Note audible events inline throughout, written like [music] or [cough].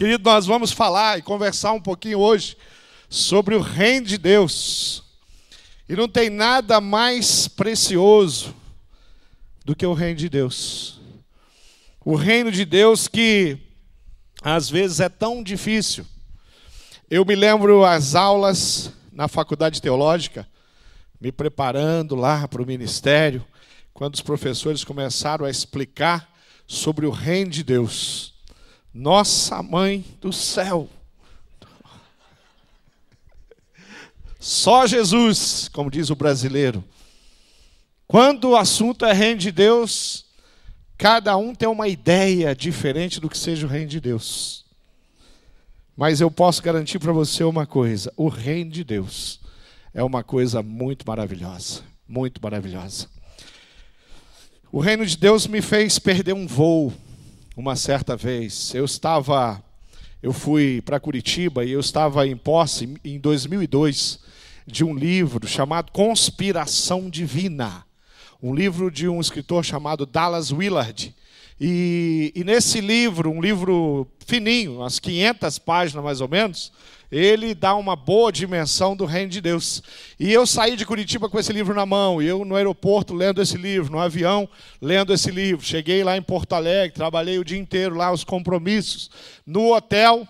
Querido, nós vamos falar e conversar um pouquinho hoje sobre o reino de Deus. E não tem nada mais precioso do que o reino de Deus. O reino de Deus que às vezes é tão difícil. Eu me lembro as aulas na faculdade teológica, me preparando lá para o ministério, quando os professores começaram a explicar sobre o reino de Deus. Nossa mãe do céu. Só Jesus, como diz o brasileiro. Quando o assunto é reino de Deus, cada um tem uma ideia diferente do que seja o reino de Deus. Mas eu posso garantir para você uma coisa: o reino de Deus é uma coisa muito maravilhosa, muito maravilhosa. O reino de Deus me fez perder um voo uma certa vez. Eu estava, eu fui para Curitiba e eu estava em posse em 2002 de um livro chamado Conspiração Divina, um livro de um escritor chamado Dallas Willard. E, e, nesse livro, um livro fininho, umas 500 páginas mais ou menos, ele dá uma boa dimensão do reino de Deus. E eu saí de Curitiba com esse livro na mão, eu no aeroporto lendo esse livro, no avião lendo esse livro. Cheguei lá em Porto Alegre, trabalhei o dia inteiro lá, os compromissos. No hotel,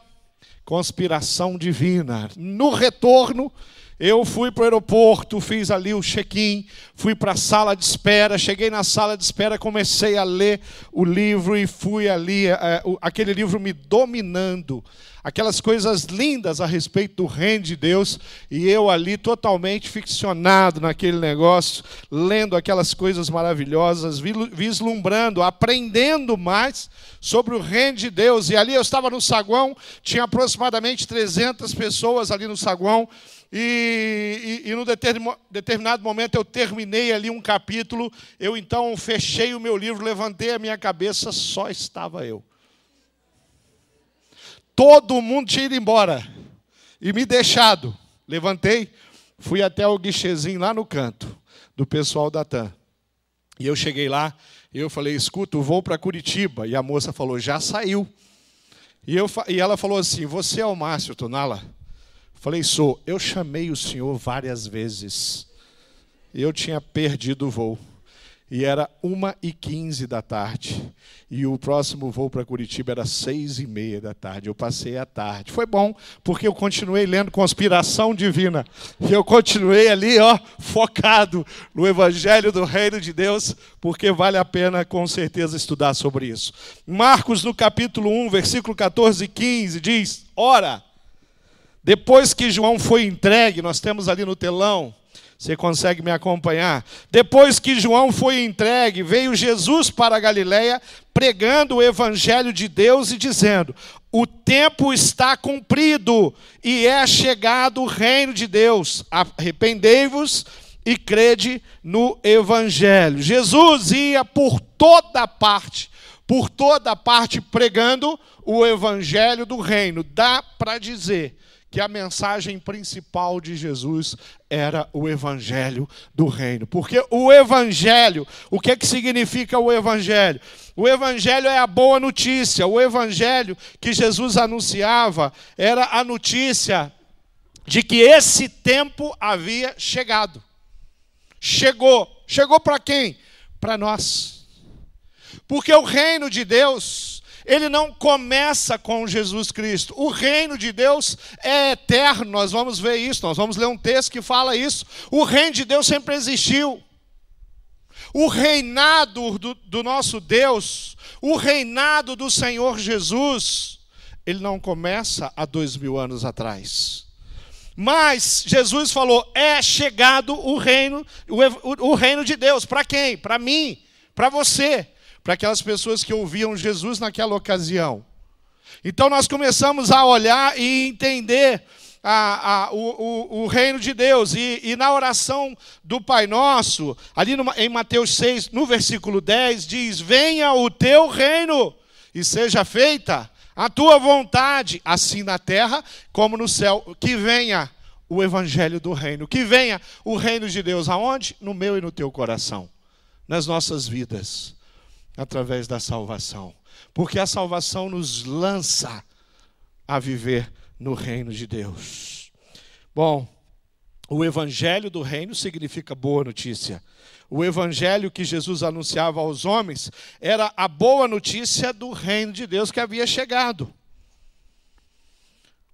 conspiração divina. No retorno, eu fui para o aeroporto, fiz ali o check-in, fui para a sala de espera, cheguei na sala de espera, comecei a ler o livro e fui ali, é, aquele livro me dominando, aquelas coisas lindas a respeito do reino de Deus, e eu ali totalmente ficcionado naquele negócio, lendo aquelas coisas maravilhosas, vislumbrando, aprendendo mais sobre o reino de Deus. E ali eu estava no saguão, tinha aproximadamente 300 pessoas ali no saguão. E, e, e num determinado momento eu terminei ali um capítulo, eu então fechei o meu livro, levantei a minha cabeça, só estava eu. Todo mundo tinha ido embora e me deixado. Levantei, fui até o guichezinho lá no canto do pessoal da TAM. E eu cheguei lá eu falei: escuta, eu vou para Curitiba. E a moça falou: já saiu. E, eu, e ela falou assim: você é o Márcio Tonala? Falei, sou. Eu chamei o senhor várias vezes. Eu tinha perdido o voo. E era 1h15 da tarde. E o próximo voo para Curitiba era 6h30 da tarde. Eu passei a tarde. Foi bom, porque eu continuei lendo Conspiração Divina. E eu continuei ali, ó, focado no Evangelho do Reino de Deus, porque vale a pena com certeza estudar sobre isso. Marcos, no capítulo 1, versículo 14 e 15, diz: Ora depois que João foi entregue, nós temos ali no telão, você consegue me acompanhar? Depois que João foi entregue, veio Jesus para a Galiléia, pregando o evangelho de Deus e dizendo: "O tempo está cumprido e é chegado o reino de Deus. Arrependei-vos e crede no evangelho." Jesus ia por toda parte, por toda parte pregando o evangelho do reino. Dá para dizer que a mensagem principal de Jesus era o evangelho do reino. Porque o evangelho, o que é que significa o evangelho? O evangelho é a boa notícia. O evangelho que Jesus anunciava era a notícia de que esse tempo havia chegado. Chegou. Chegou para quem? Para nós. Porque o reino de Deus ele não começa com Jesus Cristo. O reino de Deus é eterno, nós vamos ver isso, nós vamos ler um texto que fala isso. O reino de Deus sempre existiu. O reinado do, do nosso Deus, o reinado do Senhor Jesus, ele não começa há dois mil anos atrás. Mas Jesus falou: é chegado o reino, o, o, o reino de Deus. Para quem? Para mim, para você para aquelas pessoas que ouviam Jesus naquela ocasião. Então nós começamos a olhar e entender a, a, o, o, o, reino de Deus. E, e, na oração do Pai Nosso, ali no, em Mateus 6, no versículo 10, diz: Venha o teu reino e seja feita a tua vontade, assim na terra como no céu. Que venha o evangelho do reino, que venha o reino de Deus. Aonde? No meu e no teu coração, nas nossas vidas através da salvação. Porque a salvação nos lança a viver no reino de Deus. Bom, o evangelho do reino significa boa notícia. O evangelho que Jesus anunciava aos homens era a boa notícia do reino de Deus que havia chegado.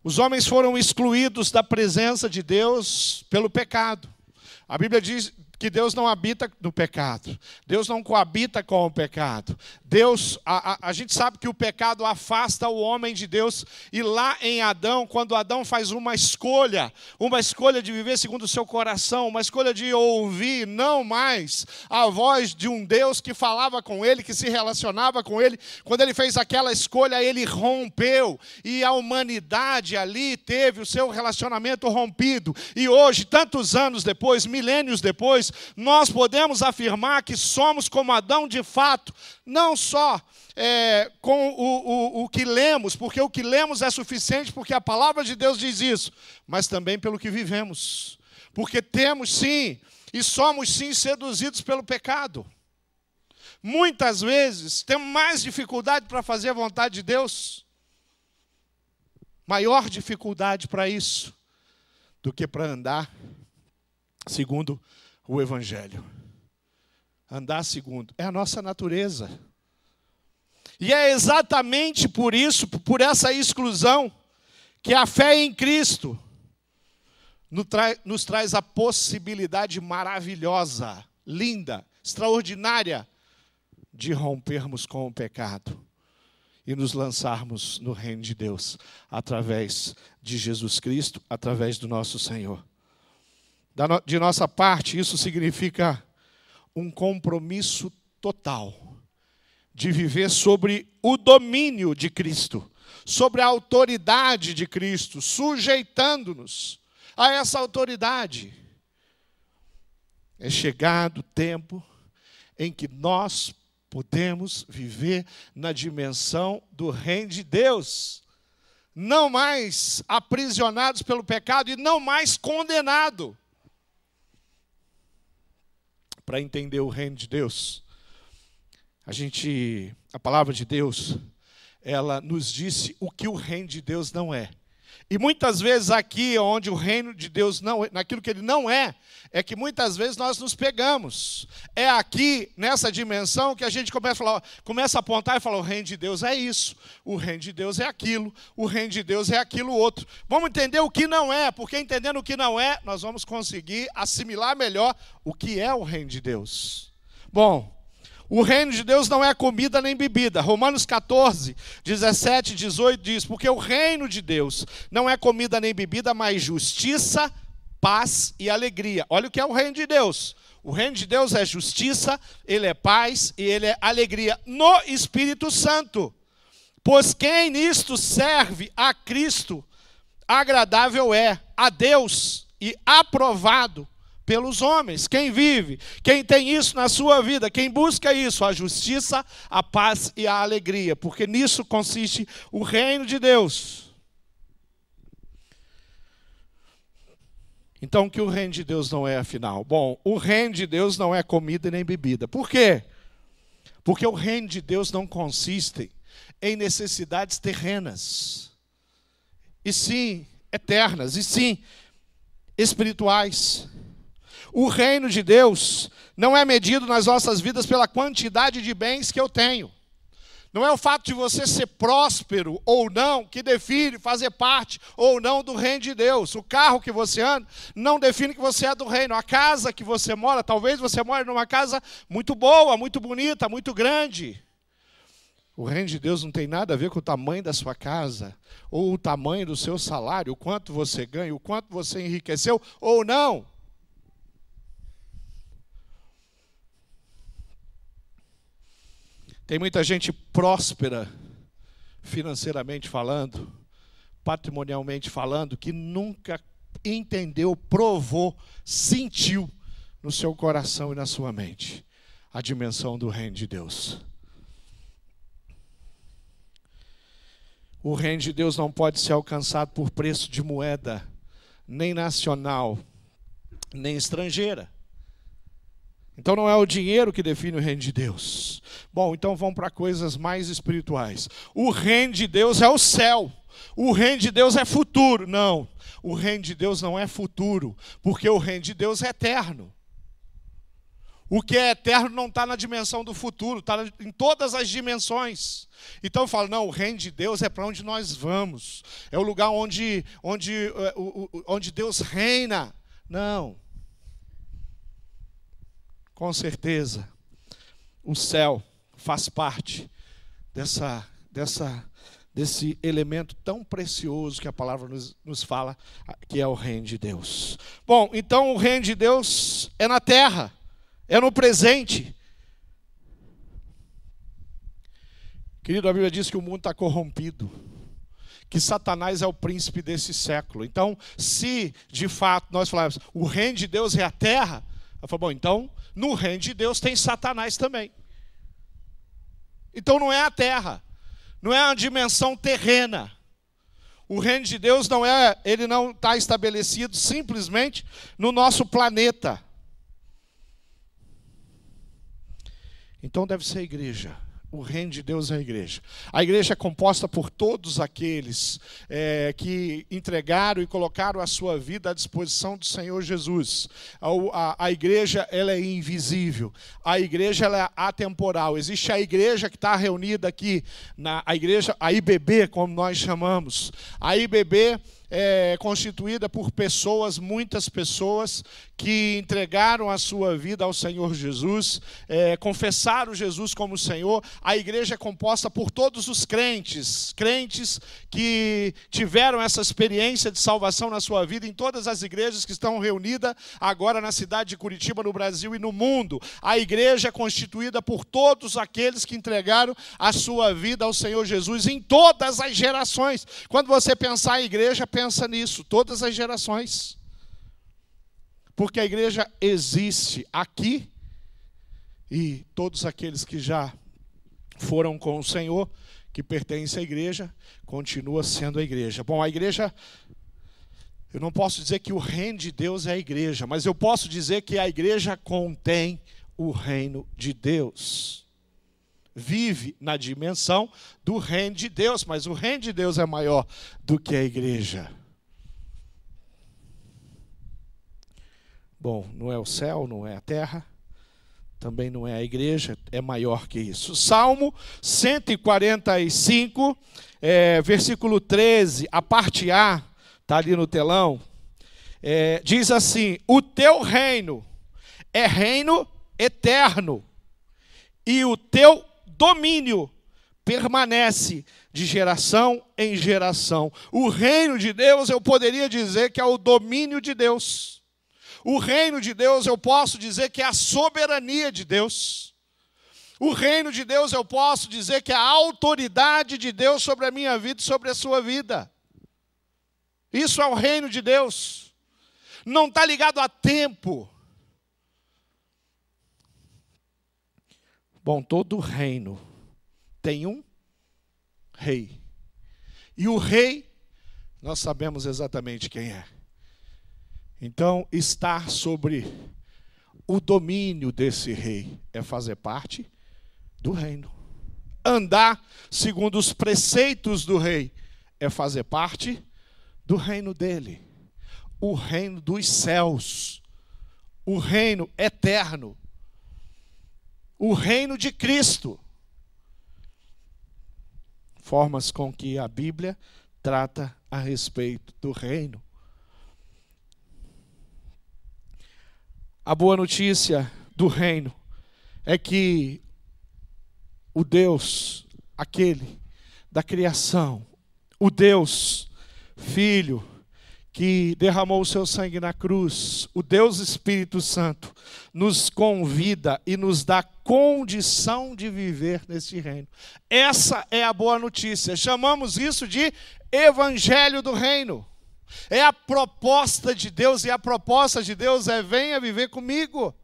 Os homens foram excluídos da presença de Deus pelo pecado. A Bíblia diz que Deus não habita no pecado, Deus não coabita com o pecado. Deus, a, a, a, gente sabe que o pecado afasta o homem de Deus, e lá em Adão, quando Adão faz uma escolha, uma escolha de viver segundo o seu coração, uma escolha de ouvir não mais a voz de um Deus que falava com ele, que se relacionava com ele, quando ele fez aquela escolha, ele rompeu, e a humanidade ali teve o seu relacionamento rompido, e hoje, tantos anos depois, milênios depois, nós podemos afirmar que somos como Adão de fato, não só é, com o, o, o que lemos, porque o que lemos é suficiente, porque a palavra de Deus diz isso, mas também pelo que vivemos. Porque temos sim, e somos sim seduzidos pelo pecado. Muitas vezes temos mais dificuldade para fazer a vontade de Deus, maior dificuldade para isso, do que para andar segundo o Evangelho. Andar segundo. É a nossa natureza. E é exatamente por isso, por essa exclusão, que a fé em Cristo nos traz a possibilidade maravilhosa, linda, extraordinária de rompermos com o pecado e nos lançarmos no reino de Deus através de Jesus Cristo, através do nosso Senhor. De nossa parte, isso significa um compromisso total de viver sobre o domínio de Cristo, sobre a autoridade de Cristo, sujeitando-nos a essa autoridade. É chegado o tempo em que nós podemos viver na dimensão do reino de Deus, não mais aprisionados pelo pecado e não mais condenados para entender o reino de Deus. A gente, a palavra de Deus, ela nos disse o que o reino de Deus não é. E muitas vezes aqui, onde o reino de Deus não é, naquilo que ele não é, é que muitas vezes nós nos pegamos. É aqui, nessa dimensão, que a gente começa a, falar, começa a apontar e falar: o reino de Deus é isso, o reino de Deus é aquilo, o reino de Deus é aquilo outro. Vamos entender o que não é, porque entendendo o que não é, nós vamos conseguir assimilar melhor o que é o reino de Deus. Bom, o reino de Deus não é comida nem bebida. Romanos 14, 17 e 18 diz: Porque o reino de Deus não é comida nem bebida, mas justiça, paz e alegria. Olha o que é o reino de Deus. O reino de Deus é justiça, ele é paz e ele é alegria no Espírito Santo. Pois quem nisto serve a Cristo, agradável é a Deus e aprovado pelos homens. Quem vive, quem tem isso na sua vida, quem busca isso, a justiça, a paz e a alegria, porque nisso consiste o reino de Deus. Então, que o reino de Deus não é, afinal? Bom, o reino de Deus não é comida nem bebida. Por quê? Porque o reino de Deus não consiste em necessidades terrenas, e sim eternas, e sim espirituais. O reino de Deus não é medido nas nossas vidas pela quantidade de bens que eu tenho. Não é o fato de você ser próspero ou não que define fazer parte ou não do reino de Deus. O carro que você anda não define que você é do reino. A casa que você mora, talvez você more numa casa muito boa, muito bonita, muito grande. O reino de Deus não tem nada a ver com o tamanho da sua casa, ou o tamanho do seu salário, o quanto você ganha, o quanto você enriqueceu ou não. Tem muita gente próspera, financeiramente falando, patrimonialmente falando, que nunca entendeu, provou, sentiu no seu coração e na sua mente a dimensão do reino de Deus. O reino de Deus não pode ser alcançado por preço de moeda, nem nacional, nem estrangeira. Então não é o dinheiro que define o reino de Deus. Bom, então vamos para coisas mais espirituais. O reino de Deus é o céu. o reino de Deus é futuro. Não, o reino de Deus não é futuro, porque o reino de Deus é eterno. O que é eterno não está na dimensão do futuro, está em todas as dimensões. Então eu falo, não, o reino de Deus é para onde nós vamos. É o lugar onde, onde, eh, onde Deus reina. Não. Com certeza, o céu faz parte dessa, dessa, desse elemento tão precioso que a palavra nos, nos fala, que é o reino de Deus. Bom, então o reino de Deus é na terra é no presente. Querido, a Bíblia diz que o mundo está corrompido, que Satanás é o príncipe desse século. Então, se de fato nós falarmos o reino de Deus é a terra, eu falo, bom, então no reino de Deus tem Satanás também. Então não é a terra, não é a dimensão terrena. O reino de Deus não é, ele não está estabelecido simplesmente no nosso planeta. Então deve ser a igreja. O reino de Deus é a igreja. A igreja é composta por todos aqueles é, que entregaram e colocaram a sua vida à disposição do Senhor Jesus. A, a, a igreja ela é invisível. A igreja ela é atemporal. Existe a igreja que está reunida aqui, na, a igreja, a IBB, como nós chamamos. A IBB é constituída por pessoas, muitas pessoas que entregaram a sua vida ao Senhor Jesus, é, confessaram Jesus como Senhor. A igreja é composta por todos os crentes, crentes que tiveram essa experiência de salvação na sua vida, em todas as igrejas que estão reunidas agora na cidade de Curitiba, no Brasil e no mundo. A igreja é constituída por todos aqueles que entregaram a sua vida ao Senhor Jesus em todas as gerações. Quando você pensar em igreja, pensa nisso, todas as gerações. Porque a igreja existe aqui e todos aqueles que já foram com o Senhor, que pertencem à igreja, continua sendo a igreja. Bom, a igreja eu não posso dizer que o reino de Deus é a igreja, mas eu posso dizer que a igreja contém o reino de Deus. Vive na dimensão do reino de Deus, mas o reino de Deus é maior do que a igreja. Bom, não é o céu, não é a terra, também não é a igreja, é maior que isso. Salmo 145, é, versículo 13, a parte A, está ali no telão, é, diz assim: O teu reino é reino eterno, e o teu domínio permanece de geração em geração. O reino de Deus, eu poderia dizer que é o domínio de Deus. O reino de Deus, eu posso dizer que é a soberania de Deus. O reino de Deus, eu posso dizer que é a autoridade de Deus sobre a minha vida e sobre a sua vida. Isso é o reino de Deus. Não está ligado a tempo. Bom, todo reino tem um rei. E o rei, nós sabemos exatamente quem é. Então, estar sobre o domínio desse rei é fazer parte do reino. Andar segundo os preceitos do rei é fazer parte do reino dele. O reino dos céus. O reino eterno. O reino de Cristo. Formas com que a Bíblia trata a respeito do reino. A boa notícia do reino é que o Deus, aquele da criação, o Deus Filho, que derramou o seu sangue na cruz, o Deus Espírito Santo, nos convida e nos dá condição de viver nesse reino. Essa é a boa notícia. Chamamos isso de Evangelho do Reino. É a proposta de Deus, e a proposta de Deus é: venha viver comigo,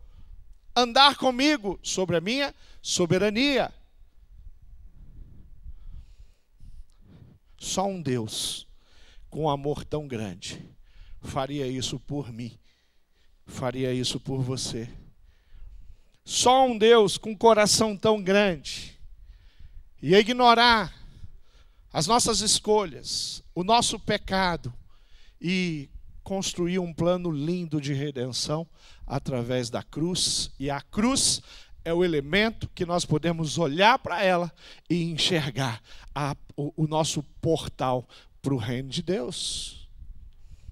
andar comigo sobre a minha soberania. Só um Deus com amor tão grande faria isso por mim, faria isso por você. Só um Deus com coração tão grande ia ignorar as nossas escolhas, o nosso pecado e construir um plano lindo de redenção através da cruz. E a cruz é o elemento que nós podemos olhar para ela e enxergar a, o, o nosso portal para o reino de Deus.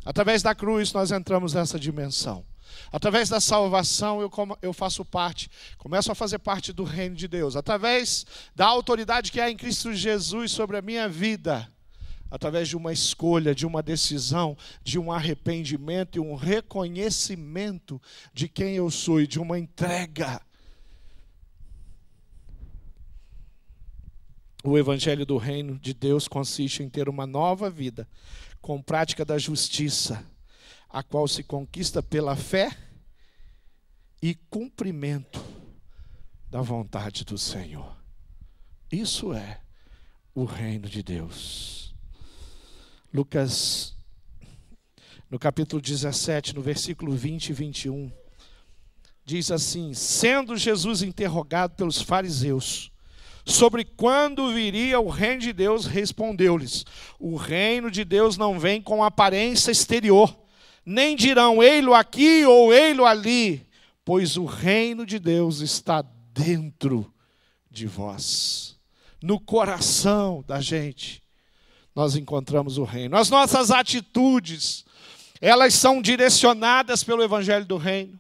Através da cruz nós entramos nessa dimensão. Através da salvação eu, eu faço parte, começo a fazer parte do reino de Deus. Através da autoridade que há em Cristo Jesus sobre a minha vida, através de uma escolha, de uma decisão, de um arrependimento e um reconhecimento de quem eu sou e de uma entrega. O evangelho do reino de Deus consiste em ter uma nova vida com prática da justiça a qual se conquista pela fé e cumprimento da vontade do Senhor. Isso é o reino de Deus. Lucas, no capítulo 17, no versículo 20 e 21, diz assim: Sendo Jesus interrogado pelos fariseus sobre quando viria o reino de Deus, respondeu-lhes: O reino de Deus não vem com aparência exterior nem dirão ei-lo aqui ou ei-lo ali, pois o reino de Deus está dentro de vós, no coração da gente. Nós encontramos o reino. As nossas atitudes, elas são direcionadas pelo evangelho do reino.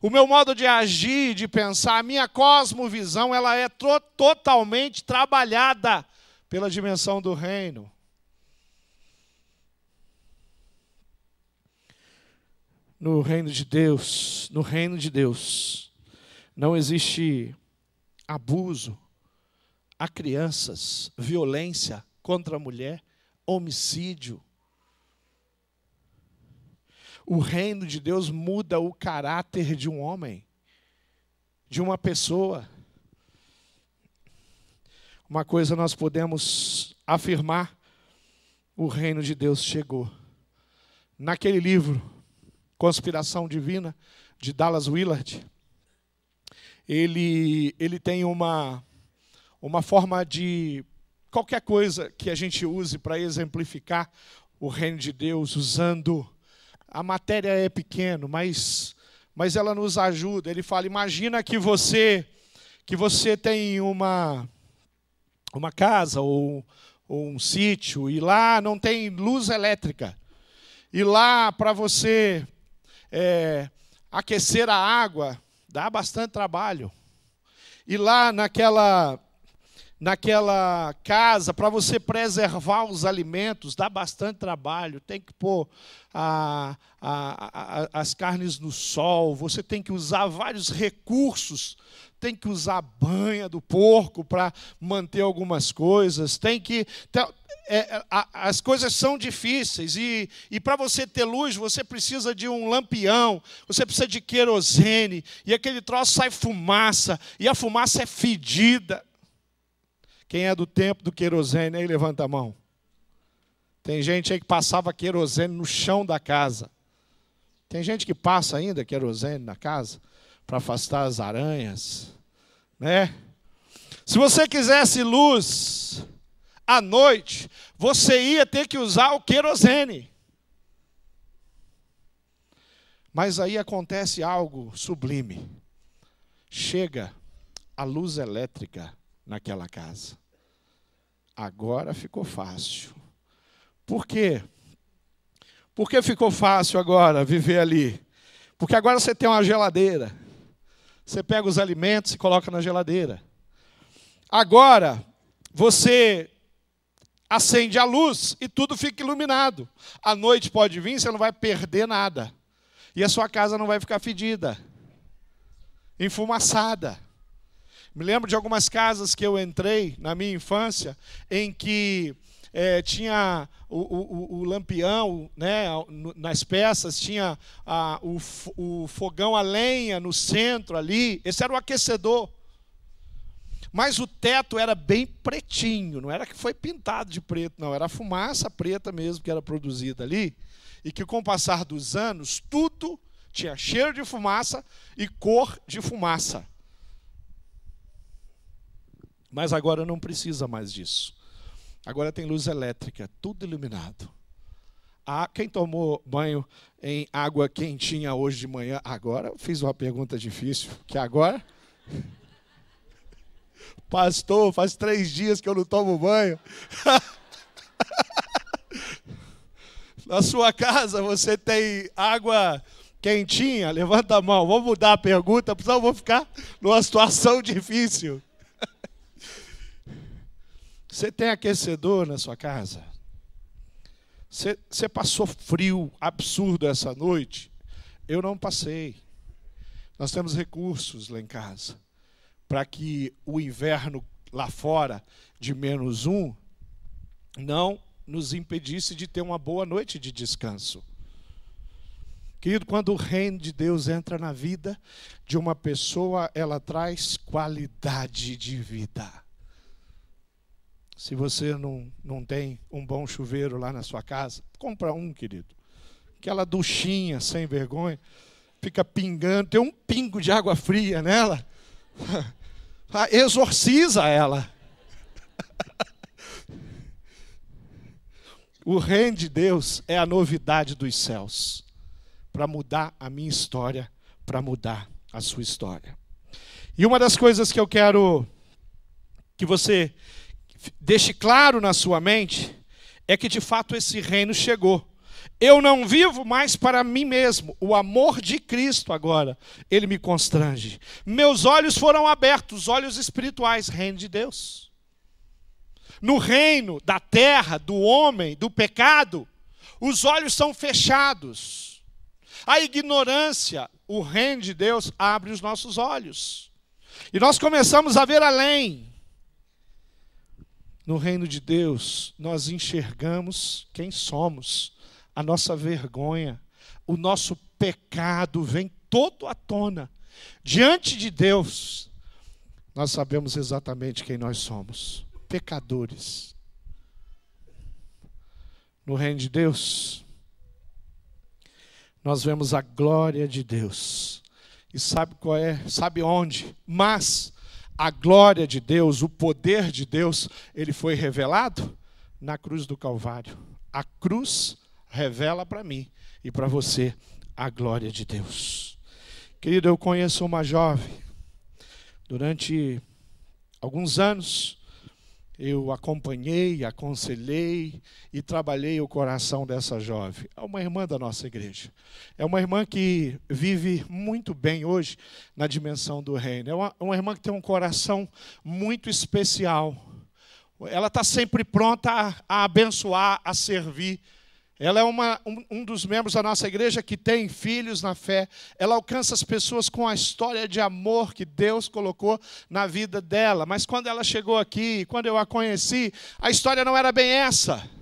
O meu modo de agir, de pensar, a minha cosmovisão, ela é totalmente trabalhada pela dimensão do reino. no reino de Deus, no reino de Deus, não existe abuso a crianças, violência contra a mulher, homicídio. O reino de Deus muda o caráter de um homem, de uma pessoa. Uma coisa nós podemos afirmar: o reino de Deus chegou. Naquele livro, Conspiração Divina, de Dallas Willard, ele, ele tem uma, uma forma de qualquer coisa que a gente use para exemplificar o reino de Deus, usando. A matéria é pequeno, mas, mas ela nos ajuda. Ele fala: imagina que você que você tem uma, uma casa ou, ou um sítio e lá não tem luz elétrica. E lá, para você é, aquecer a água dá bastante trabalho. E lá naquela naquela casa, para você preservar os alimentos, dá bastante trabalho. Tem que pôr a, a, a, as carnes no sol, você tem que usar vários recursos. Tem que usar a banha do porco para manter algumas coisas. Tem que. É, é, as coisas são difíceis e, e para você ter luz, você precisa de um lampião, você precisa de querosene, e aquele troço sai fumaça, e a fumaça é fedida. Quem é do tempo do querosene aí, levanta a mão. Tem gente aí que passava querosene no chão da casa. Tem gente que passa ainda querosene na casa para afastar as aranhas, né? Se você quisesse luz, à noite, você ia ter que usar o querosene. Mas aí acontece algo sublime. Chega a luz elétrica naquela casa. Agora ficou fácil. Por quê? Por que ficou fácil agora viver ali? Porque agora você tem uma geladeira. Você pega os alimentos e coloca na geladeira. Agora, você acende a luz e tudo fica iluminado. A noite pode vir, você não vai perder nada. E a sua casa não vai ficar fedida, enfumaçada. Me lembro de algumas casas que eu entrei na minha infância em que é, tinha o, o, o, lampião né, nas peças, tinha a, o, o fogão a lenha no centro ali. Esse era o aquecedor. Mas o teto era bem pretinho, não era que foi pintado de preto, não, era a fumaça preta mesmo que era produzida ali, e que com o passar dos anos, tudo tinha cheiro de fumaça e cor de fumaça. Mas agora não precisa mais disso. Agora tem luz elétrica, tudo iluminado. Ah, quem tomou banho em água quentinha hoje de manhã? Agora fiz uma pergunta difícil, que agora. [laughs] Pastor, faz três dias que eu não tomo banho. [laughs] Na sua casa você tem água quentinha? Levanta a mão. Vamos mudar a pergunta, senão eu vou ficar numa situação [laughs] difícil. Você tem aquecedor na sua casa? Você, você passou frio absurdo essa noite? Eu não passei. Nós temos recursos lá em casa para que o inverno lá fora de menos um não nos impedisse de ter uma boa noite de descanso. Querido, quando o reino de Deus entra na vida de uma pessoa, ela traz qualidade de vida. Se você não, não tem um bom chuveiro lá na sua casa, compra um, querido. Aquela duchinha sem vergonha, fica pingando, tem um pingo de água fria nela. [laughs] Ah, exorciza ela. O reino de Deus é a novidade dos céus para mudar a minha história, para mudar a sua história. E uma das coisas que eu quero que você deixe claro na sua mente é que de fato esse reino chegou. Eu não vivo mais para mim mesmo. O amor de Cristo agora, ele me constrange. Meus olhos foram abertos, olhos espirituais, reino de Deus. No reino da terra, do homem, do pecado, os olhos são fechados. A ignorância, o reino de Deus abre os nossos olhos. E nós começamos a ver além. No reino de Deus, nós enxergamos quem somos a nossa vergonha, o nosso pecado vem todo à tona. Diante de Deus, nós sabemos exatamente quem nós somos: pecadores. No reino de Deus, nós vemos a glória de Deus. E sabe qual é? Sabe onde? Mas a glória de Deus, o poder de Deus, ele foi revelado na cruz do Calvário. A cruz revela para mim e para você a glória de Deus. Querido, eu conheço uma jovem. Durante alguns anos, eu acompanhei, aconselhei e trabalhei o coração dessa jovem. É uma irmã da nossa igreja. É uma irmã que vive muito bem hoje na dimensão do reino. É uma, uma irmã que tem um coração muito especial. Ela está sempre pronta a, a abençoar, a servir ela é uma, um, um, dos membros da nossa igreja que tem filhos na fé. Ela alcança as pessoas com a história de amor que Deus colocou na vida dela. Mas quando ela chegou aqui, quando eu a conheci, a história não era bem essa.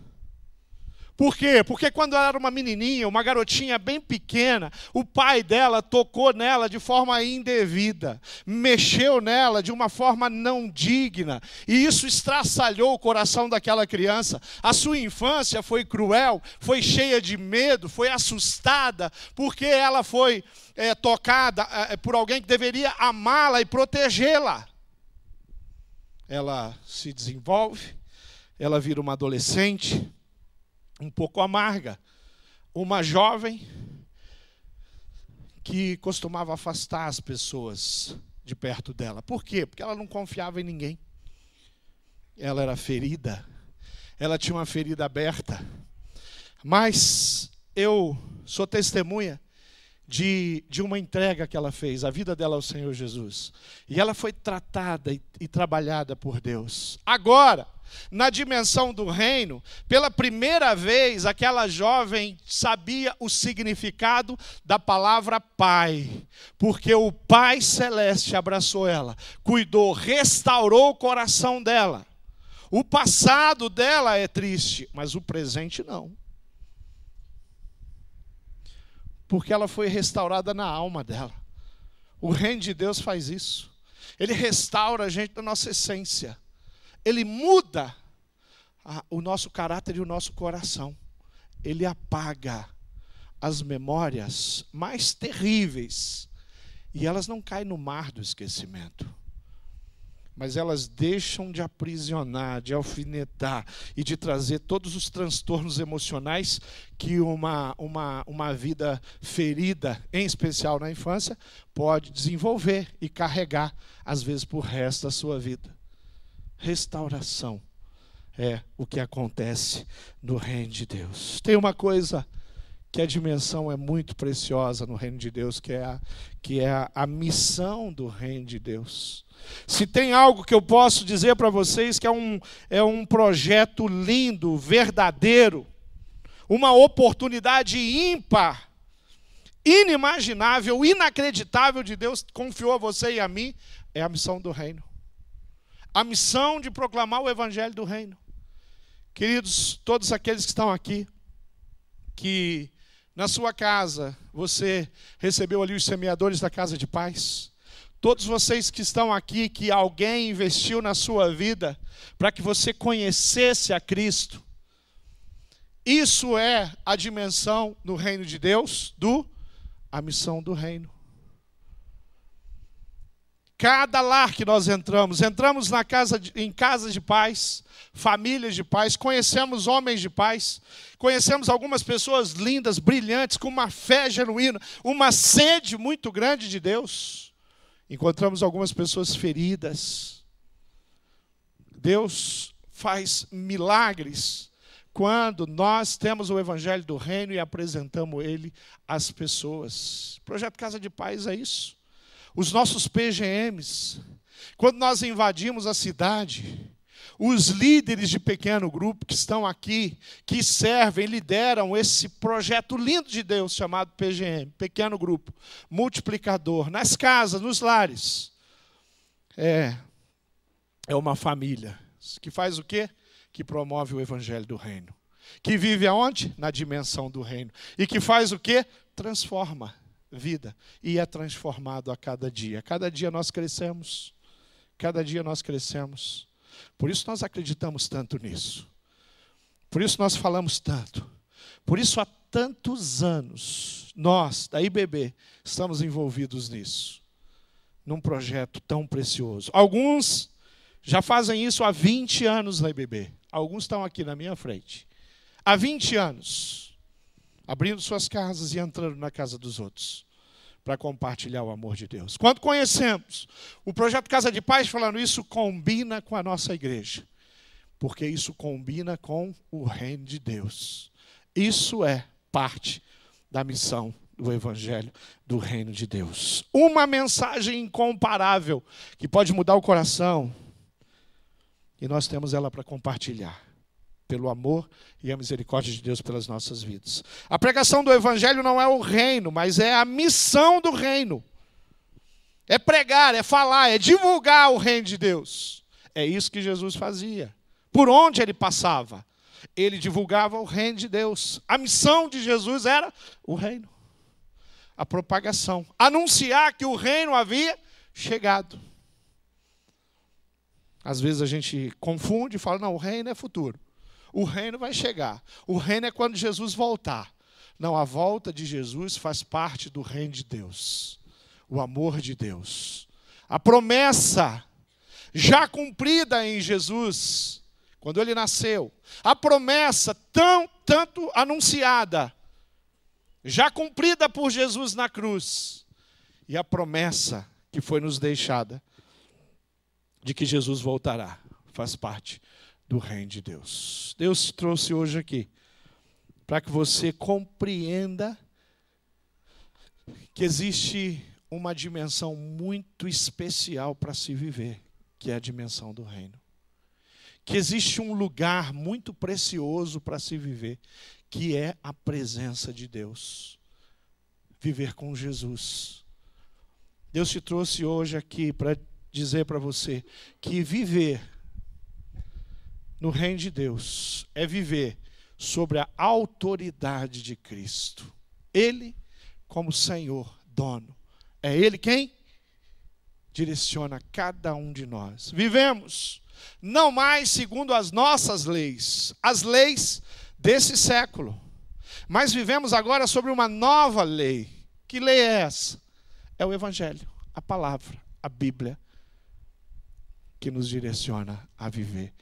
Por quê? Porque quando ela era uma menininha, uma garotinha bem pequena, o pai dela tocou nela de forma indevida, mexeu nela de uma forma não digna, e isso estraçalhou o coração daquela criança. A sua infância foi cruel, foi cheia de medo, foi assustada, porque ela foi é, tocada é, por alguém que deveria amá-la e protegê-la. Ela se desenvolve, ela vira uma adolescente um pouco amarga. Uma jovem que costumava afastar as pessoas de perto dela. Por quê? Porque ela não confiava em ninguém. Ela era ferida. Ela tinha uma ferida aberta. Mas eu sou testemunha de, de uma entrega que ela fez, a vida dela ao Senhor Jesus. E ela foi tratada e, e trabalhada por Deus. Agora, na dimensão do reino, pela primeira vez aquela jovem sabia o significado da palavra pai, porque o Pai Celeste abraçou ela, cuidou, restaurou o coração dela. O passado dela é triste, mas o presente não. Porque ela foi restaurada na alma dela. O reino de Deus faz isso. Ele restaura a gente na nossa essência ele muda a, o nosso caráter e o nosso coração. Ele apaga as memórias mais terríveis e elas não caem no mar do esquecimento. mas elas deixam de aprisionar, de alfinetar e de trazer todos os transtornos emocionais que uma, uma, uma vida ferida, em especial na infância, pode desenvolver e carregar, às vezes, por resto da sua vida. Restauração é o que acontece no reino de Deus. Tem uma coisa que a dimensão é muito preciosa no reino de Deus, que é a, que é a, a missão do reino de Deus. Se tem algo que eu posso dizer para vocês que é um, é um projeto lindo, verdadeiro, uma oportunidade ímpar, inimaginável, inacreditável de Deus confiou a você e a mim, é a missão do reino. A missão de proclamar o evangelho do reino. Queridos, todos aqueles que estão aqui, que na sua casa você recebeu ali os semeadores da casa de paz, Todos vocês que estão aqui, que alguém investiu na sua vida para que você conhecesse a Cristo. Isso é a dimensão do reino de Deus, do a missão do reino. Cada lar que nós entramos, entramos na casa de, em casas de paz, famílias de paz, conhecemos homens de paz, conhecemos algumas pessoas lindas, brilhantes, com uma fé genuína, uma sede muito grande de Deus. Encontramos algumas pessoas feridas. Deus faz milagres quando nós temos o evangelho do reino e apresentamos ele às pessoas. O projeto Casa de Paz é isso. Os nossos PGMs, quando nós invadimos a cidade, os líderes de pequeno grupo que estão aqui, que servem, lideram esse projeto lindo de Deus chamado PGM, pequeno grupo, multiplicador, nas casas, nos lares. É, é uma família que faz o quê? Que promove o evangelho do reino. Que vive aonde? Na dimensão do reino. E que faz o quê? Transforma vida. E é transformado a cada dia. Cada dia nós crescemos. Cada dia nós crescemos. Por isso nós acreditamos tanto nisso. Por isso nós falamos tanto. Por isso há tantos anos nós, da IBB, estamos envolvidos nisso. Num projeto tão precioso. Alguns já fazem isso há 20 anos na IBB. Alguns estão aqui na minha frente. Há 20 anos, abrindo suas casas e entrando na casa dos outros para compartilhar o amor de Deus. Quando conhecemos o projeto Casa de Paz, falando isso combina com a nossa igreja, porque isso combina com o reino de Deus. Isso é parte da missão do evangelho do reino de Deus. Uma mensagem incomparável que pode mudar o coração. E nós temos ela para compartilhar pelo amor e a misericórdia de Deus pelas nossas vidas. A pregação do Evangelho não é o reino, mas é a missão do reino. É pregar, é falar, é divulgar o reino de Deus. É isso que Jesus fazia. Por onde ele passava, ele divulgava o reino de Deus. A missão de Jesus era o reino, a propagação, anunciar que o reino havia chegado. Às vezes a gente confunde e fala: não, o reino é futuro. O reino vai chegar. O reino é quando Jesus voltar. Não, a volta de Jesus faz parte do reino de Deus. O amor de Deus. A promessa já cumprida em Jesus, quando ele nasceu. A promessa tão tanto anunciada, já cumprida por Jesus na cruz. E a promessa que foi nos deixada de que Jesus voltará, faz parte do reino de Deus. Deus te trouxe hoje aqui para que você compreenda que existe uma dimensão muito especial para se viver, que é a dimensão do reino. Que existe um lugar muito precioso para se viver, que é a presença de Deus. Viver com Jesus. Deus te trouxe hoje aqui para dizer para você que viver no reino de Deus é viver sobre a autoridade de Cristo. Ele, como Senhor, dono. É Ele quem direciona cada um de nós. Vivemos não mais segundo as nossas leis, as leis desse século, mas vivemos agora sobre uma nova lei. Que lei é essa? É o Evangelho, a palavra, a Bíblia. que nos direciona a viver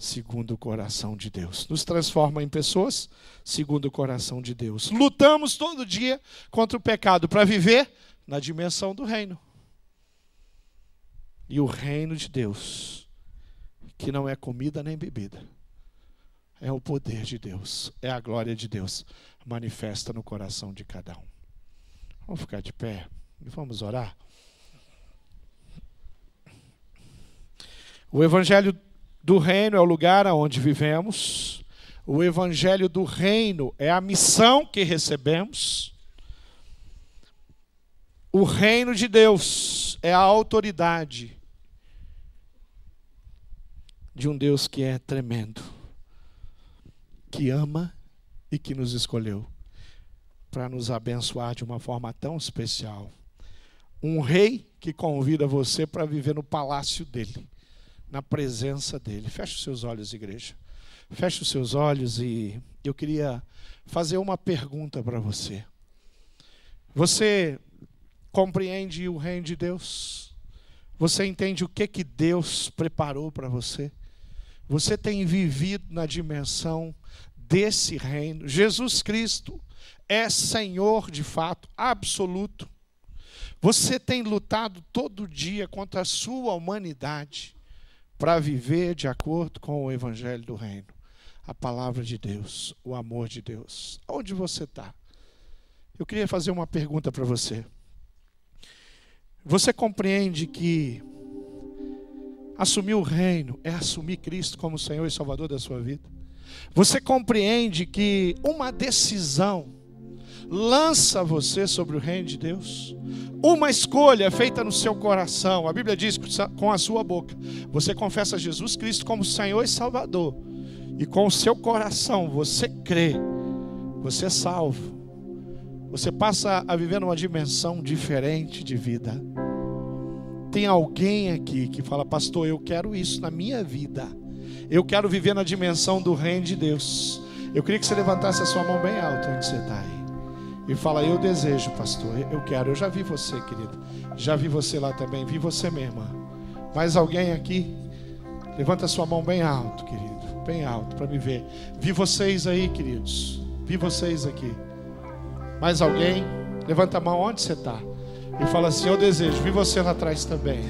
segundo o coração de Deus. Nos transforma em pessoas segundo o coração de Deus. Lutamos todo dia contra o pecado para viver na dimensão do reino. E o reino de Deus, que não é comida nem bebida, é o poder de Deus, é a glória de Deus manifesta no coração de cada um. Vamos ficar de pé e vamos orar. O Evangelho do Reino é o lugar onde vivemos. O Evangelho do Reino é a missão que recebemos. O reino de Deus é a autoridade de um Deus que é tremendo, que ama e que nos escolheu para nos abençoar de uma forma tão especial. Um rei que convida você para viver no palácio dele, na presença dele. Feche os seus olhos, igreja. Feche os seus olhos e eu queria fazer uma pergunta para você. Você compreende o reino de Deus? Você entende o que que Deus preparou para você? Você tem vivido na dimensão desse reino. Jesus Cristo é Senhor de fato, absoluto. Você tem lutado todo dia contra a sua humanidade para viver de acordo com o Evangelho do Reino, a palavra de Deus, o amor de Deus. Onde você está? Eu queria fazer uma pergunta para você. Você compreende que assumir o reino é assumir Cristo como Senhor e Salvador da sua vida? Você compreende que uma decisão lança você sobre o reino de Deus? Uma escolha feita no seu coração. A Bíblia diz com a sua boca. Você confessa Jesus Cristo como Senhor e Salvador. E com o seu coração você crê. Você é salvo. Você passa a viver numa dimensão diferente de vida. Tem alguém aqui que fala, pastor, eu quero isso na minha vida. Eu quero viver na dimensão do reino de Deus. Eu queria que você levantasse a sua mão bem alta onde você está aí. E fala, eu desejo, pastor. Eu quero. Eu já vi você, querido. Já vi você lá também. Vi você mesma. Mais alguém aqui? Levanta sua mão bem alto, querido. Bem alto para me ver. Vi vocês aí, queridos. Vi vocês aqui. Mais alguém? Levanta a mão onde você está. E fala assim: Eu desejo. Vi você lá atrás também.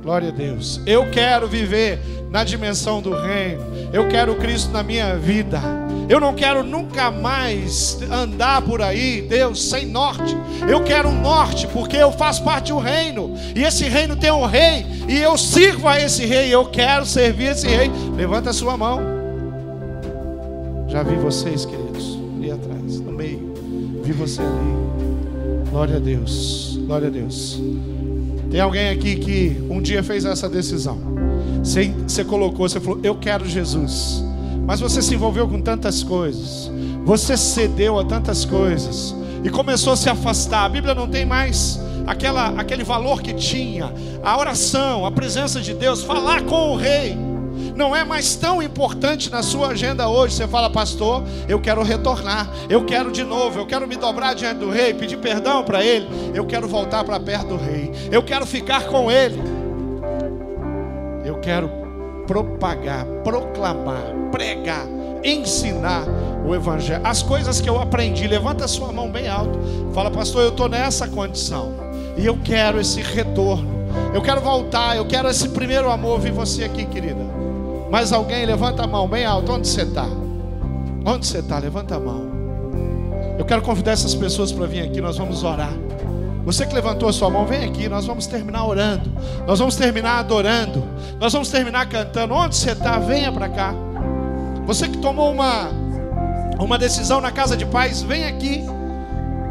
Glória a Deus. Eu quero viver na dimensão do reino. Eu quero Cristo na minha vida. Eu não quero nunca mais andar por aí, Deus, sem norte. Eu quero um norte, porque eu faço parte do reino. E esse reino tem um rei. E eu sirvo a esse rei. Eu quero servir esse rei. Levanta a sua mão. Já vi vocês, queridos, ali atrás, no meio. Vi você ali. Glória a Deus. Glória a Deus. Tem alguém aqui que um dia fez essa decisão. Você, você colocou, você falou, eu quero Jesus. Mas você se envolveu com tantas coisas. Você cedeu a tantas coisas. E começou a se afastar. A Bíblia não tem mais aquela, aquele valor que tinha. A oração, a presença de Deus, falar com o rei não é mais tão importante na sua agenda hoje. Você fala, pastor, eu quero retornar, eu quero de novo, eu quero me dobrar diante do rei, pedir perdão para ele, eu quero voltar para perto do rei, eu quero ficar com ele, eu quero propagar, proclamar, pregar, ensinar o Evangelho, as coisas que eu aprendi. Levanta a sua mão bem alto, fala, pastor, eu estou nessa condição e eu quero esse retorno. Eu quero voltar, eu quero esse primeiro amor. Vi você aqui, querida. Mais alguém? Levanta a mão bem alto. Onde você está? Onde você está? Levanta a mão. Eu quero convidar essas pessoas para vir aqui. Nós vamos orar. Você que levantou a sua mão, vem aqui. Nós vamos terminar orando. Nós vamos terminar adorando. Nós vamos terminar cantando. Onde você está? Venha para cá. Você que tomou uma, uma decisão na casa de paz, vem aqui.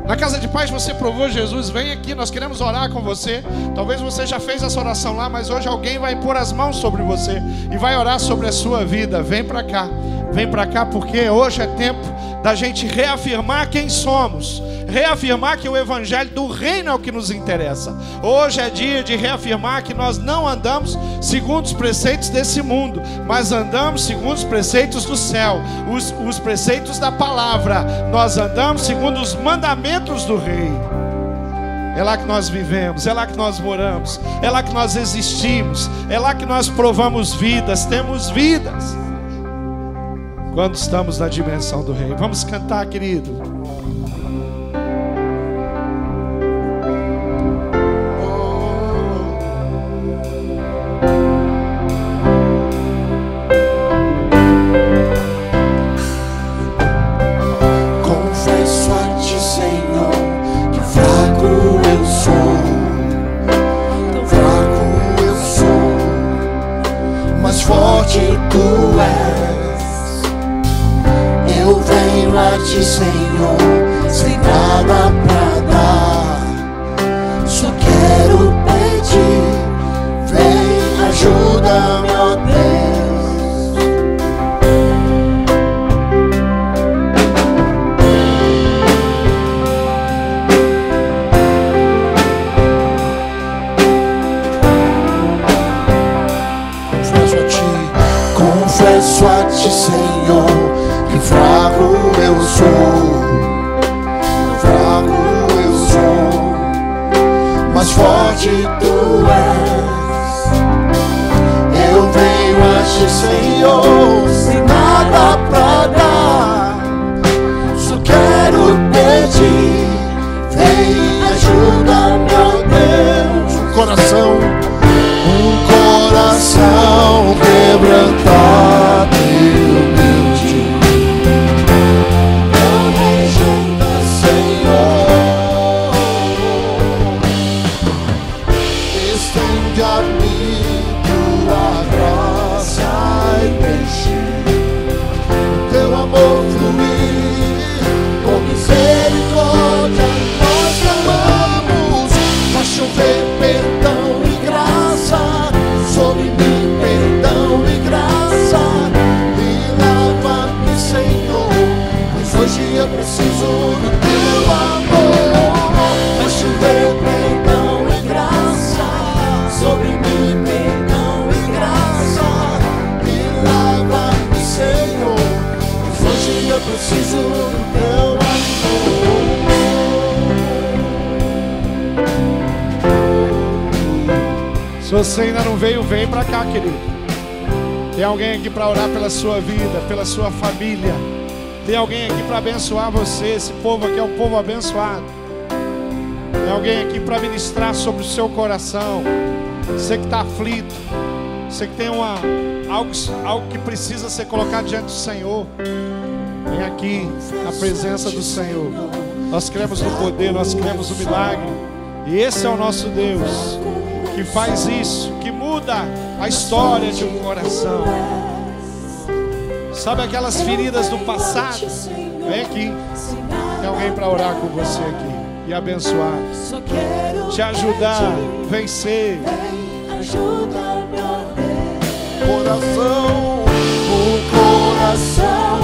Na casa de paz você provou Jesus, vem aqui, nós queremos orar com você. Talvez você já fez essa oração lá, mas hoje alguém vai pôr as mãos sobre você e vai orar sobre a sua vida. Vem para cá, vem para cá, porque hoje é tempo da gente reafirmar quem somos, reafirmar que o evangelho do reino é o que nos interessa. Hoje é dia de reafirmar que nós não andamos segundo os preceitos desse mundo, mas andamos segundo os preceitos do céu, os, os preceitos da palavra. Nós andamos segundo os mandamentos do rei. É lá que nós vivemos, é lá que nós moramos, é lá que nós existimos, é lá que nós provamos vidas, temos vidas. Quando estamos na dimensão do Rei. Vamos cantar, querido. fraco eu sou, mas forte tu és. Eu venho a ti, Senhor, sem nada pra dar, só quero pedir. Você ainda não veio, vem para cá, querido. Tem alguém aqui para orar pela sua vida, pela sua família. Tem alguém aqui para abençoar você. Esse povo aqui é um povo abençoado. Tem alguém aqui para ministrar sobre o seu coração. Você que está aflito. Você que tem uma, algo, algo que precisa ser colocado diante do Senhor. Vem aqui na presença do Senhor. Nós cremos no poder, nós cremos no milagre. E esse é o nosso Deus que faz isso, que muda a história de um coração. Sabe aquelas feridas do passado? Vem aqui. Tem alguém para orar com você aqui e abençoar, te ajudar a vencer. Coração, o coração.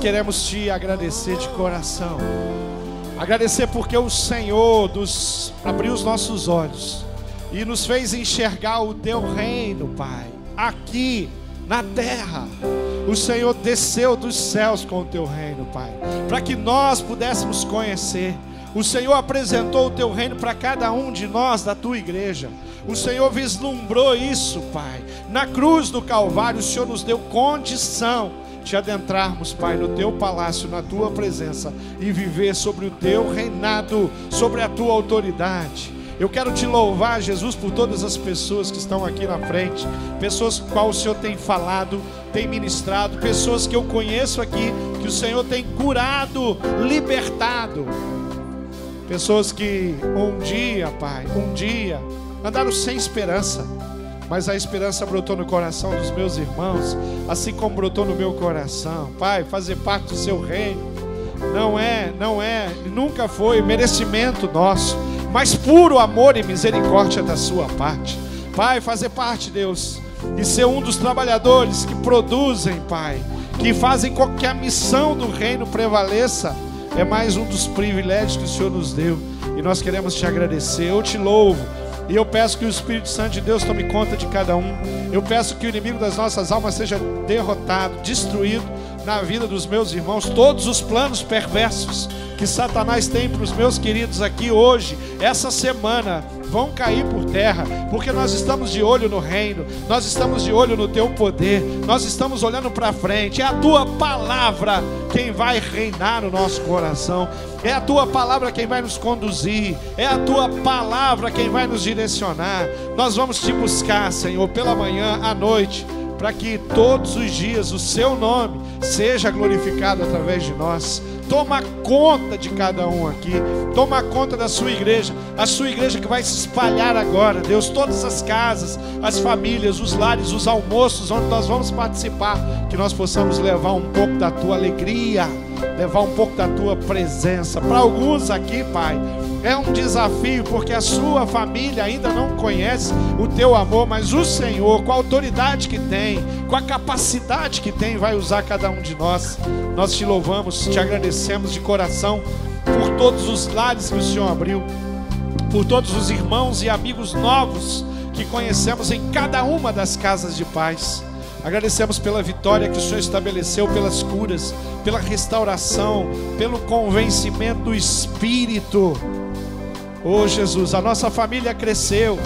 Queremos te agradecer de coração. Agradecer porque o Senhor nos abriu os nossos olhos e nos fez enxergar o teu reino, Pai, aqui na terra. O Senhor desceu dos céus com o teu reino, Pai, para que nós pudéssemos conhecer. O Senhor apresentou o teu reino para cada um de nós da tua igreja. O Senhor vislumbrou isso, Pai. Na cruz do Calvário, o Senhor nos deu condição te adentrarmos, Pai, no teu palácio, na tua presença e viver sobre o teu reinado, sobre a tua autoridade. Eu quero te louvar, Jesus, por todas as pessoas que estão aqui na frente, pessoas com qual o Senhor tem falado, tem ministrado, pessoas que eu conheço aqui, que o Senhor tem curado, libertado. Pessoas que um dia, Pai, um dia andaram sem esperança, mas a esperança brotou no coração dos meus irmãos, assim como brotou no meu coração. Pai, fazer parte do seu reino não é, não é, nunca foi merecimento nosso, mas puro amor e misericórdia da sua parte. Pai, fazer parte, Deus, e ser um dos trabalhadores que produzem, Pai, que fazem com que a missão do reino prevaleça, é mais um dos privilégios que o Senhor nos deu. E nós queremos te agradecer. Eu te louvo. E eu peço que o Espírito Santo de Deus tome conta de cada um. Eu peço que o inimigo das nossas almas seja derrotado, destruído na vida dos meus irmãos. Todos os planos perversos que Satanás tem para os meus queridos aqui hoje, essa semana, vão cair por terra, porque nós estamos de olho no reino, nós estamos de olho no teu poder, nós estamos olhando para frente. É a tua palavra quem vai reinar no nosso coração, é a tua palavra quem vai nos conduzir, é a tua palavra quem vai nos direcionar. Nós vamos te buscar, Senhor, pela manhã, à noite para que todos os dias o seu nome seja glorificado através de nós. Toma conta de cada um aqui, toma conta da sua igreja, a sua igreja que vai se espalhar agora, Deus, todas as casas, as famílias, os lares, os almoços, onde nós vamos participar, que nós possamos levar um pouco da tua alegria, levar um pouco da tua presença. Para alguns aqui, Pai, é um desafio, porque a sua família ainda não conhece o teu amor, mas o Senhor, com a autoridade que tem, com a capacidade que tem, vai usar cada um de nós. Nós te louvamos, te agradecemos de coração por todos os lares que o Senhor abriu, por todos os irmãos e amigos novos que conhecemos em cada uma das casas de paz. Agradecemos pela vitória que o Senhor estabeleceu, pelas curas, pela restauração, pelo convencimento do Espírito. Oh Jesus, a nossa família cresceu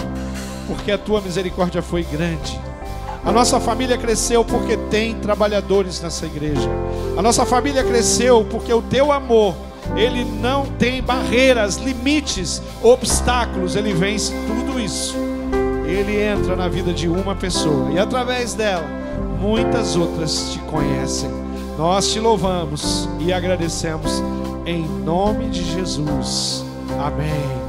porque a tua misericórdia foi grande. A nossa família cresceu porque tem trabalhadores nessa igreja. A nossa família cresceu porque o teu amor, ele não tem barreiras, limites, obstáculos, ele vence tudo isso. Ele entra na vida de uma pessoa e através dela, muitas outras te conhecem. Nós te louvamos e agradecemos em nome de Jesus. Amém.